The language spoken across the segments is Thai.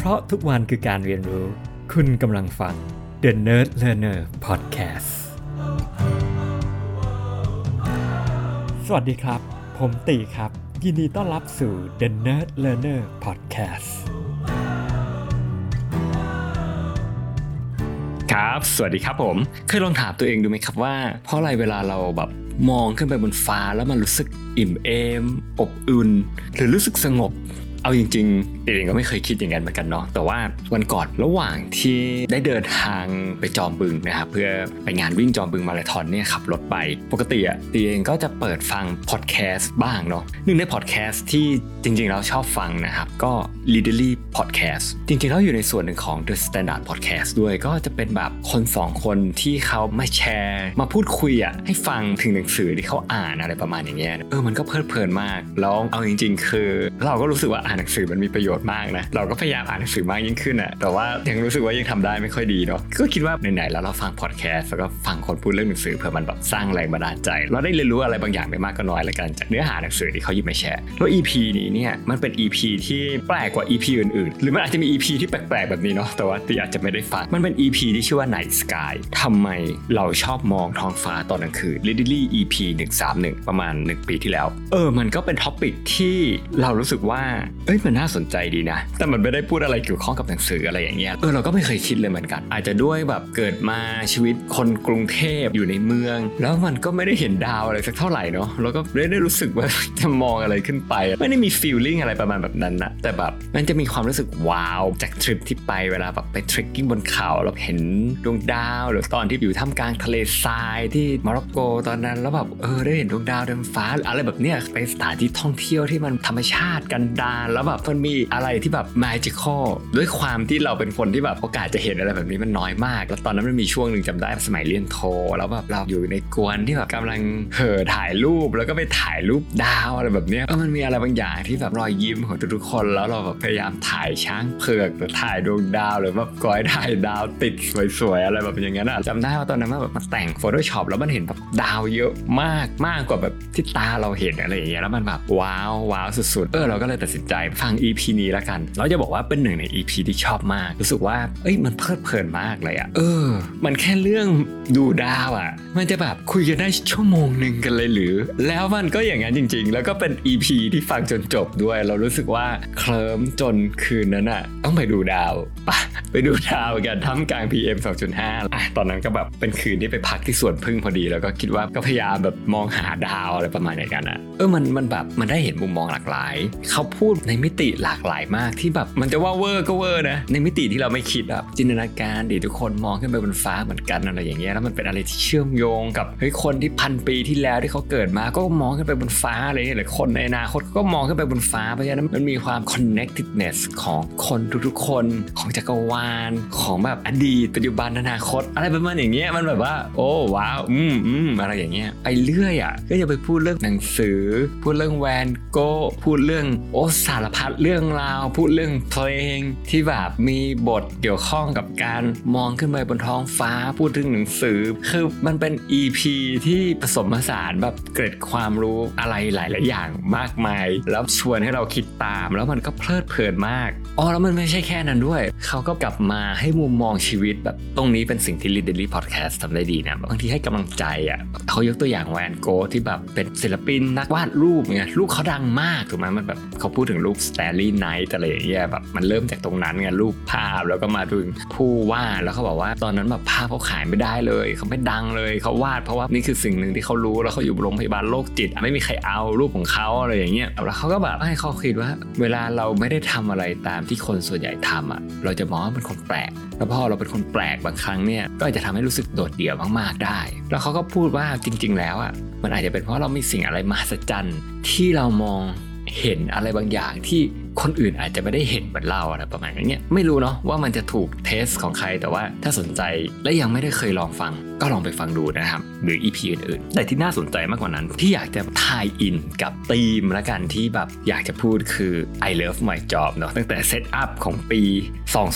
เพราะทุกวันคือการเรียนรู้ คุณกำลังฟัง The Nerd Learner Podcast สวัสดีครับ ผมตีครับ ยินดีต้อนรับสู่ The Nerd Learner Podcast ครับ สวัสดีครับผม เคยลองถามตัวเองดูไหมครับว่า เพราะอะไรเวลาเราแบบมองขึ้นไปบนฟ้าแล้วมันรู้สึกอิ่มเอม อบอุ่น หรือรู้สึกสงบ เอาจริงๆเองก็ไม่เคยคิดอย่างนั้นเหมือนกันเนาะแต่ว่าวันก่อนระหว่างที่ได้เดินทางไปจอมบึงนะครับเพื่อไปงานวิ่งจอมบึงมาราธอนเนี่ยขับรถไป ปกติอะตีเองก็จะเปิดฟังพอดแคสต์บ้างเนาะหนึ่งในพอดแคสต์ที่จริงๆเราชอบฟังนะครับก็ l e a d e r l y Podcast จริงๆแล้วอยู่ในส่วนหนึ่งของ The Standard Podcast ด้วยก็จะเป็นแบบคนสองคนที่เขามาแชร์ มาพูดคุยอะให้ฟังถึงหนังสือที่เขาอ่านอะไรประมาณอย่างเงี้ยเออมันก็เพลิดเพลินมากแล้วเอาจริง ๆ คือ เราก็รู้สึกว่าอ่านหนังสือมันมีประโยชน์มากนะเราก็พยายามอ่านหนังสือมากยิ่งขึ้นอะแต่ว่ายังรู้สึกว่ายังทำได้ไม่ค่อยดีเนาะก็คิดว่าไหนๆแล้วเราฟังพอดแคสต์แล้วก็ฟังคนพูดเรื่องหนังสือเพื่อมันแบบสร้างแรงบันดาลใจ เราได้เรียนรู้อะไรบางอย่างไม่มากก็น้อยละกันจากเนื้อหาหนังสือที่เขาหยิบมาแชร์แล้ว EP นี้เนี่ยมันเป็น EP ที่แปลกกว่า EP อื่นๆ หรือมันอาจจะมี EP ที่แปลกๆแบบนี้เนาะแต่ว่าตีอาจจะไม่ได้ฟังมันเป็น EP ที่ชื่อว่า Night Sky ทำไมเราชอบมองท้องฟ้าตอนกลางคืน Literally EP 131 ประมาณ 1 ปีที่แล้ว เออ มันก็เป็น topic ที่เรารู้สึกว่าเอ้ยมันน่าสนใจดีนะ แต่มันไม่ได้พูดอะไรเกี่ยวข้องกับหนังสืออะไรอย่างเงี้ยเออเราก็ไม่เคยคิดเลยเหมือนกัน อาจจะด้วยแบบเกิดมาชีวิตคนกรุงเทพอยู่ในเมือง แล้วมันก็ไม่ได้เห็นดาวอะไรสักเท่าไหร่เนาะแล้วก็ไม่ได้รู้สึกว่าจะมองอะไรขึ้นไป ไม่ได้มี feeling อะไรประมาณแบบนั้นนะแต่แบบมันจะมีความรู้สึก wow จากทริปที่ไปเวลาแบบไป trekking บนเขาแล้วเห็นดวงดาว หรือตอนที่อยู่ท่ามกลางทะเลทรายที่โมร็อกโกตอนนั้นแล้วแบบเออได้เห็นดวงดาวเดินฟ้าอะไรแบบเนี้ยไปสถานที่ท่องเที่ยวที่มันธรรมชาติกันดารแล้วแบบมันมีอะไรที่แบบ magical ด้วยความที่เราเป็นคนที่แบบโอกาสจะเห็นอะไรแบบนี้มันน้อยมาก แล้วตอนนั้นมันมีช่วงหนึ่งจำได้สมัยเรียนโทแล้วแบบเราอยู่ในกวนที่แบบกำลังเห่อถ่ายรูปแล้วก็ไปถ่ายรูปดาวอะไรแบบเนี้ยเออมันมีอะไรบางอย่างที่แบบรอยยิ้มของทุกๆคน แล้วเราแบบพยายามถ่ายช้างเผือกหรือถ่ายดวงดาวหรือแบบก้อยถ่ายดาวติดสวยๆอะไรแบบอย่างนั้นอะจำได้ว่าตอนนั้นมันแบบมาแต่ง Photoshop แล้วมันเห็นแบบดาวเยอะมากมากกว่าแบบที่ตาเราเห็นอะไรอย่างเงี้ยแล้วมันแบบว้าวว้าวสุดๆเออเราก็เลยตัดสินใจฟัง EP นี้แล้วกันเราจะบอกว่าเป็นหนึ่งใน EP ที่ชอบมาก รู้สึกว่า เอ้ยมันเพลิดเพลินมากเลยอะเออ มันแค่เรื่องดูดาวอะมันจะแบบคุยกันได้ชั่วโมงหนึ่งกันเลยหรือ แล้วมันก็อย่างนั้นจริง ๆ แล้วก็เป็น EP ที่ฟังจนจบด้วย เรารู้สึกว่าเคลิ้มจนคืนนั้นอะต้องไปดูดาวปะไปดูดาวกันท่ามกลาง PM 2.5อะตอนนั้นก็แบบเป็นคืนที่ไปพักที่สวนผึ้งพอดี แล้วก็คิดว่าก็พยายามแบบมองหาดาวอะไรประมาณอย่างนั้นอะเออมันมันแบบมันได้เห็นมุมมองหลากหลาย เขาพูดในมิติหลากหลายมากที่แบบมันจะว่าเวอร์ก็เวอร์นะในมิติที่เราไม่คิดแบบจินตนาการดิทุกคนมองขึ้นไปบนฟ้าเหมือนกันอะไรอย่างเงี้ยแล้วมันเป็นอะไรที่เชื่อมโยงกับเฮ้ยคนที่พันปีที่แล้วที่เขาเกิดมาก็มองขึ้นไปบนฟ้าอะไรอย่างเงี้ยหรือคนในอนาคตก็มองขึ้นไปบนฟ้าเพราะฉะนั้นมันมีความ connectedness ของคนทุกๆคนของจักรวาลของแบบอดีตปัจจุบันอนาคต อะไรประมาณอย่างเงี้ยมันแบบว่า โอ้ว้าวอืมอืมอะไรอย่างเงี้ยไปเรื่อยอะก็จะไปพูดเรื่องหนังสือ พูดเรื่องแวนโก้พูดเรื่องโอ้สาารพัดเรื่องราว พูดเรื่องเพลงที่แบบมีบทเกี่ยวข้องกับการมองขึ้นไปบนท้องฟ้าพูดถึงหนังสือ คือมันเป็น EP ที่ผสมผสานแบบเกร็ดความรู้อะไรหลาย ๆ อย่างมากมาย แล้วชวนให้เราคิดตาม แล้วมันก็เพลิดเพลินมากอ๋อแล้วมันไม่ใช่แค่นั้นด้วย เขาก็กลับมาให้มุมมองชีวิตแบบตรงนี้เป็นสิ่งที่ Leaderly Podcast ทำได้ดีนะบางทีให้กำลังใจอะเขายกตัวอย่างแวนโกที่แบบเป็นศิลปินนักวาดรูปไงรูปเขาดังมากถูกไหมมันแบบเขาพูดถึงรููป Starry Night อะไรอย่างเงี้ยแบบมันเริ่มจากตรงนั้นไงรูปภาพแล้วก็มาถึงผู้วาดแล้วเขาบอกว่าตอนนั้นแบบภาพเขาขายไม่ได้เลยเขาไม่ดังเลยเขาวาดเพราะว่านี่คือสิ่งหนึ่งที่เขารู้แล้วเขาอยู่โรงพยาบาลโรคจิต ไม่มีใครเอารูปของเขาอะไรอย่างเงี้ยแล้วเขาก็แบบให้เขาคิดว่า เวลาเราไม่ได้ทำอะไรตามที่คนส่วนใหญ่ทำอะเราจะมองว่าเป็นคนแปลกแล้วพอเราเป็นคนแปลกบางครั้งเนี่ยก็อาจจะทำให้รู้สึกโดดเดี่ยวมากๆได้ แล้วเขาก็พูดว่าจริง ๆ แล้วอะมันอาจจะเป็นเพราะเรามีสิ่งอะไรมหัศจรรย์ที่เรามอง เห็นอะไรบางอย่างที่คนอื่นอาจจะไม่ได้เห็นเหมือนเราอะไรประมาณนี้ยไม่รู้เนาะว่ามันจะถูกเทสของใครแต่ว่าถ้าสนใจและยังไม่ได้เคยลองฟัง ก็ลองไปฟังดูนะครับ หรือ EP อื่นๆ แต่ที่น่าสนใจมากกว่านั้น ที่อยากจะทายอินกับธีมละกันที่แบบอยากจะพูดคือ I love my job เนาะตั้งแต่เซตอัพของปี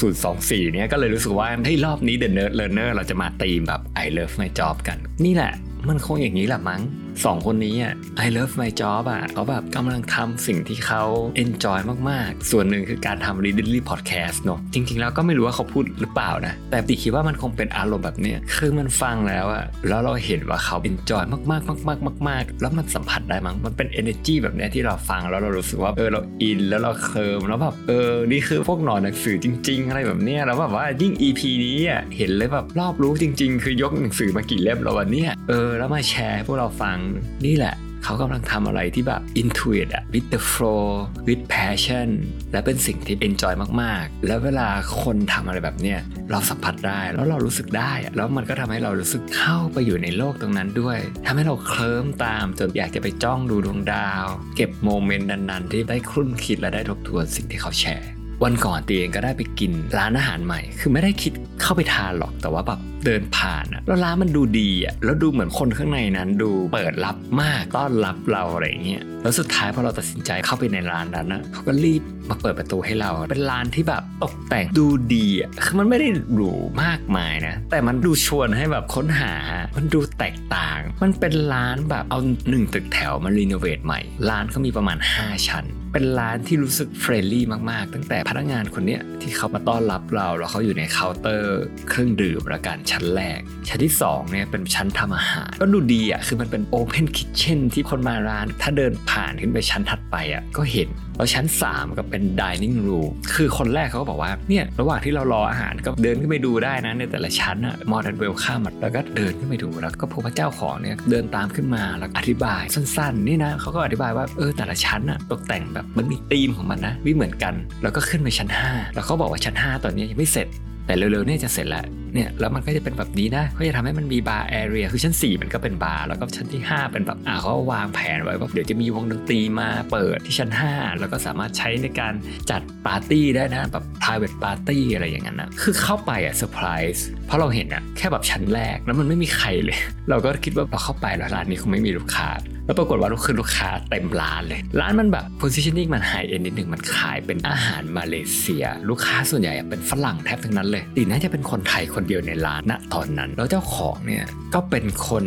2024 เนี่ยก็เลยรู้สึกว่าให้รอบนี้ The Nerd Learner เราจะมาธีมแบบ I love my job กัน นี่แหละ มันคงอย่างนี้แหละมั้งสองคนนี้อะ I love my job อะเขาแบบกำลังทำสิ่งที่เขา enjoy มากๆ ส่วนหนึ่งคือการทำ Readly Podcast เนอะจริง ๆ แล้วก็ไม่รู้ว่าเขาพูดหรือเปล่านะ แต่ติคิดว่ามันคงเป็นอารมณ์แบบเนี้ยคือมันฟังแล้วอะ แล้วเราเห็นว่าเขา enjoy มากๆมากๆมากๆแล้วมันสัมผัสได้มั้งมันเป็น energy แบบเนี้ยที่เราฟังแล้วเรารู้สึกว่าเออเราอินแล้วเราเคิมแล้วแบบเออนี่คือพวกหนอนหนังสือจริง ๆ อะไรแบบเนี้ยแล้วแบบว่ายิ่ง EP นี้อะเห็นเลยแบบรอบรู้จริง ๆ คือยกหนังสือมากี่เล่มแล้ววันเนี้ยเออแล้วมาแชร์ให้พวกเราฟังนี่แหละ เขากำลังทำอะไรที่แบบ intuit อะ with the flow with passion และเป็นสิ่งที่ enjoy มากๆ แล้วเวลาคนทำอะไรแบบเนี้ยเราสัมผัสได้แล้วเรารู้สึกได้แล้วมันก็ทำให้เรารู้สึกเข้าไปอยู่ในโลกตรงนั้นด้วยทำให้เราเคลิ้มตามจนอยากจะไปจ้องดูดวงดาว เก็บโมเมนต์นั้นๆ ที่ได้ครุ่นคิดและได้ทบทวนสิ่งที่เขาแชร์วันก่อนตีเองก็ได้ไปกินร้านอาหารใหม่ คือไม่ได้คิดเข้าไปทานหรอก แต่ว่าแบบ เดินผ่านอะแล้วร้านมันดูดีอะแล้วดูเหมือนคนข้างในนั้นดูเปิดรับมากต้อนรับเราอะไรเงี้ยแล้วสุดท้ายพอเราตัดสินใจเข้าไปในร้านนั้นนะเขาก็รีบมาเปิดประตูให้เรา เป็นร้านที่แบบตกแต่งดูดีอะคือมันไม่ได้หรูมากมายนะ แต่มันดูชวนให้แบบค้นหา มันดูแตกต่าง มันเป็นร้านแบบเอาหนึ่งตึกแถวมา renovate ใหม่ ร้านเขามีประมาณ 5 ชั้น เป็นร้านที่รู้สึก friendly มากๆ ตั้งแต่พนักงานคนเนี้ยที่เขามาต้อนรับเราแล้วเขาอยู่ในเคาน์เตอร์เครื่องดื่มละกันชั้นแรก ชั้นที่2เนี่ยเป็นชั้นทำอาหาร ก็ดูดีอะคือมันเป็นโอเพนคิ t เช่นที่คนมาร้าน ถ้าเดินผ่านขึ้นไปชั้นถัดไปอะก็เห็นแล้วชั้น 3 ก็เป็น dining room คือคนแรกเขาก็บอกว่า เนี่ย ระหว่างที่เรารออาหารก็เดินขึ้นไปดูได้นะ ในแต่ละชั้นอะมอร์ n นเวลข้ามแล้วก็เดินขึ้นไปดู แล้วก็พบว่าเจ้าของเนี่ยเดินตามขึ้นมาแล้วอธิบายสั้นๆ นี่นะเขาก็อธิบายว่า เออแต่ละชั้นอะตกแต่งแบบมันมีธีมของมันนะไม่เหมือนกัน แล้วก็ขึ้นไปชั้น 5 แล้วเขาบอกว่าชั้น 5 ตอนนี้ยังไม่เสร็จ แต่เร็วๆนี้จะเสร็จแล้วเนี่ยแล้วมันก็จะเป็นแบบนี้นะเขาจะทำให้มันมี bar area คือชั้น 4 มันก็เป็นบาร์แล้วก็ชั้นที่ 5 เป็นแบบอ่าเขาวางแผนไว้ว่าเดี๋ยวจะมีวงดนตรีมาเปิดที่ชั้น 5 แล้วก็สามารถใช้ในการจัดปาร์ตี้ได้นะแบบ private party อะไรอย่างนั้นนะคือเข้าไปอะเซอร์ไพรส์ ราะเราเห็นอะแค่แบบชั้นแรกแล้วมันไม่มีใครเลย เราก็คิดว่าเราเข้าไปแล้วร้านนี้คงไม่มีลูกค้า แล้วปรากฏว่าลูกคือลูกค้าเต็มร้านเลย ร้านมันแบบ positioning มัน high end นิดหนึ่งมันขายเป็นอาหารมาเลเซีย ลูกค้าส่วนใหญ่เป็นฝรั่งแทบทั้งนั้นเลยตีน่าจะเป็นคนไทยคนเดียวในร้านณตอนนั้น แล้วเจ้าของเนี่ยก็เป็นคน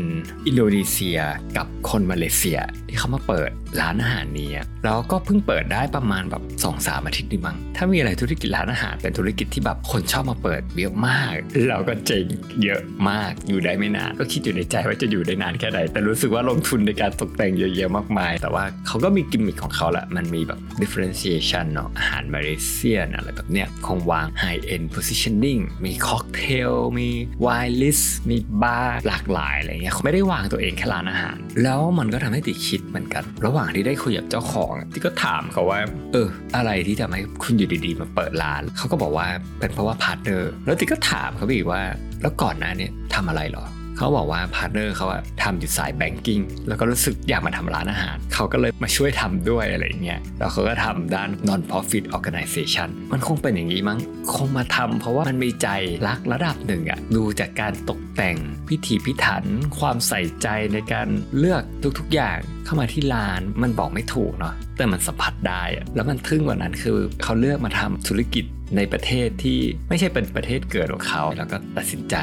อินโดนีเซียกับคนมาเลเซีย ที่เขามาเปิดร้านอาหารนี้อะแล้วก็เพิ่งเปิดได้ประมาณแบบ2อสามอาทิตย์นี่มั้งถ้ามีอะไรธุรกิจร้านอาหารเป็นธุรกิจที่แบบคนชอบมาเปิดเยอะมาก เราก็เจ๋งเยอะมากอยู่ได้ไม่นาน ก็คิดอยู่ในใจว่าจะอยู่ได้นานแค่ไหน แต่รู้สึกว่าลงทุนในการตกแต่งเยอะแยะมากมาย แต่ว่าเขาก็มีกิมมิคของเขาแหละมันมีแบบ differentiation เนาะอาหารมาเลเซียนอะไรแบบเนี้ยคงวาง high end positioning มีค็อกเทลมี wine list มีบาร์หลากหลายอะไรเงี้ยเขาไม่ได้วางตัวเองแค่ร้านอาหาร แล้วมันก็ทำให้ติคิดเหมือนกัน ระหว่างที่ได้คุยกับเจ้าของที่ก็ถามเขาว่า เออ อะไรที่ทำให้คุณอยู่ดีๆมาเปิดร้าน เขาก็บอกว่าเป็นเพราะว่า partner แล้วติก็ถามเขาอีกว่าแล้วก่อนหน้านี้ทำอะไรหรอเขาบอกว่า partner เขาอะทำอยู่สาย banking แล้วก็รู้สึกอยากมาทำร้านอาหาร เขาก็เลยมาช่วยทำด้วยอะไรเงี้ยแล้วเขาก็ทำด้าน non profit organization มันคงเป็นอย่างนี้มั้ง คงมาทำเพราะว่ามันมีใจรักระดับหนึ่งอะดูจากการตกแต่งพิถีพิถัน ความใส่ใจในการเลือกทุกๆอย่างเข้ามาที่ร้านมันบอกไม่ถูกเนาะแต่มันสัมผัสได้แล้วมันทึ่งกว่านั้นคือเขาเลือกมาทำธุรกิจ ในประเทศที่ไม่ใช่เป็นประเทศเกิดของเขา แล้วก็ตัดสินใจ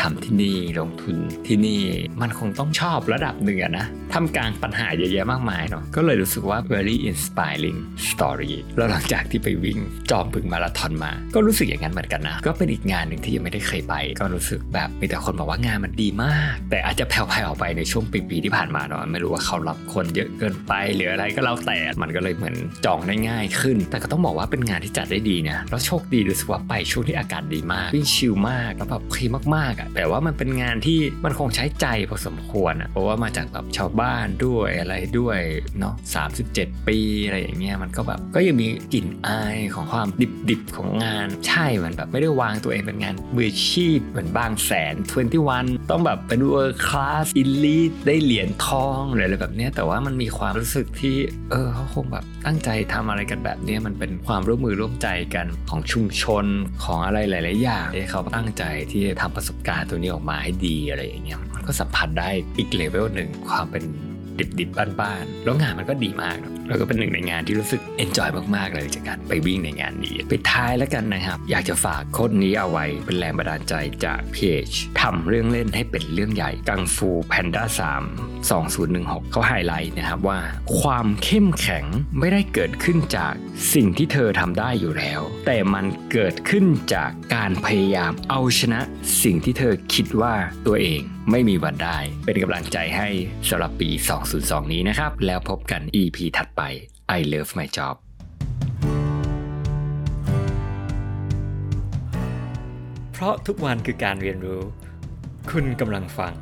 ทำที่นี่ลงทุนที่นี่มันคงต้องชอบระดับหนึ่งอนะทำกลางปัญหาเยอะแยะมากมายเนาะก็เลยรู้สึกว่า very inspiring story แล้วหลังจากที่ไปวิ่งจอมบึงมาราธอนมา ก็รู้สึกอย่างนั้นเหมือนกันนะ ก็เป็นอีกงานหนึ่งที่ยังไม่ได้เคยไป ก็รู้สึกแบบมีแต่คนบอกว่างานมันดีมาก แต่อาจจะแผ่วๆไปในช่วงปีๆที่ผ่านมาเนาะไม่รู้ว่าเขารับคนเยอะเกินไปหรืออะไรก็แล้วแต่มันก็เลยเหมือนจองได้ง่ายขึ้น แต่ก็ต้องบอกว่าเป็นงานที่จัดได้ดีนะแล้วโชคดีรู้สึกว่าไปช่วงที่อากาศดีมากวิ่งชิลมากแล้วแบบโอเคมากๆอะแต่ว่ามันเป็นงานที่มันคงใช้ใจพอสมควรอะเพราะว่ามาจากแบบชาวบ้านด้วยอะไรด้วยเนาะ37ปีอะไรอย่างเงี้ยมันก็แบบก็ยังมีกลิ่นอายของความดิบๆของงานใช่มันแบบไม่ได้วางตัวเองเป็นงานมืออาชีพเหมือนบางแสน21ต้องแบบเป็นเวอร์คลาสอิลีทได้เหรียญทองหรืออะไรแบบเนี้ยแต่ว่ามันมีความรู้สึกที่เออเขาคงแบบตั้งใจทำอะไรกันแบบเนี้ยมันเป็นความร่วมมือร่วมใจกันของของชุมชนของอะไรหลาย ๆ อย่างที่เขาตั้งใจที่จะทำประสบการณ์ตัวนี้ออกมาให้ดีอะไรอย่างเงี้ยมันก็สัมผัสได้อีกเลเวลหนึ่งความเป็น ดิบๆบ้านๆแล้วงานมันก็ดีมากนะแล้วก็เป็นหนึ่งในงานที่รู้สึก enjoy มากๆเลยจากการไปวิ่งในงานนี้ทิ้งท้ายแล้วกันนะครับอยากจะฝาก quote นี้เอาไว้เป็นแรงบันดาลใจจากเพจทำเรื่องเล่นให้เป็นเรื่องใหญ่ Kung Fu Panda 3 2016 เขาไฮไลท์นะครับว่า ความเข้มแข็งไม่ได้เกิดขึ้นจากสิ่งที่เธอทำได้อยู่แล้ว แต่มันเกิดขึ้นจากการพยายามเอาชนะสิ่งที่เธอคิดว่าตัวเอง ไม่มีวันได้ เป็นกำลังใจให้สำหรับปี 2002 นี้นะครับ แล้วพบกัน EP ถัดไป I love my job เพราะทุกวันคือการเรียนรู้ คุณกำลังฟัง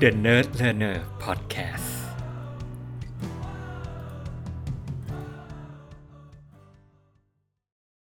The Nerd Learner Podcast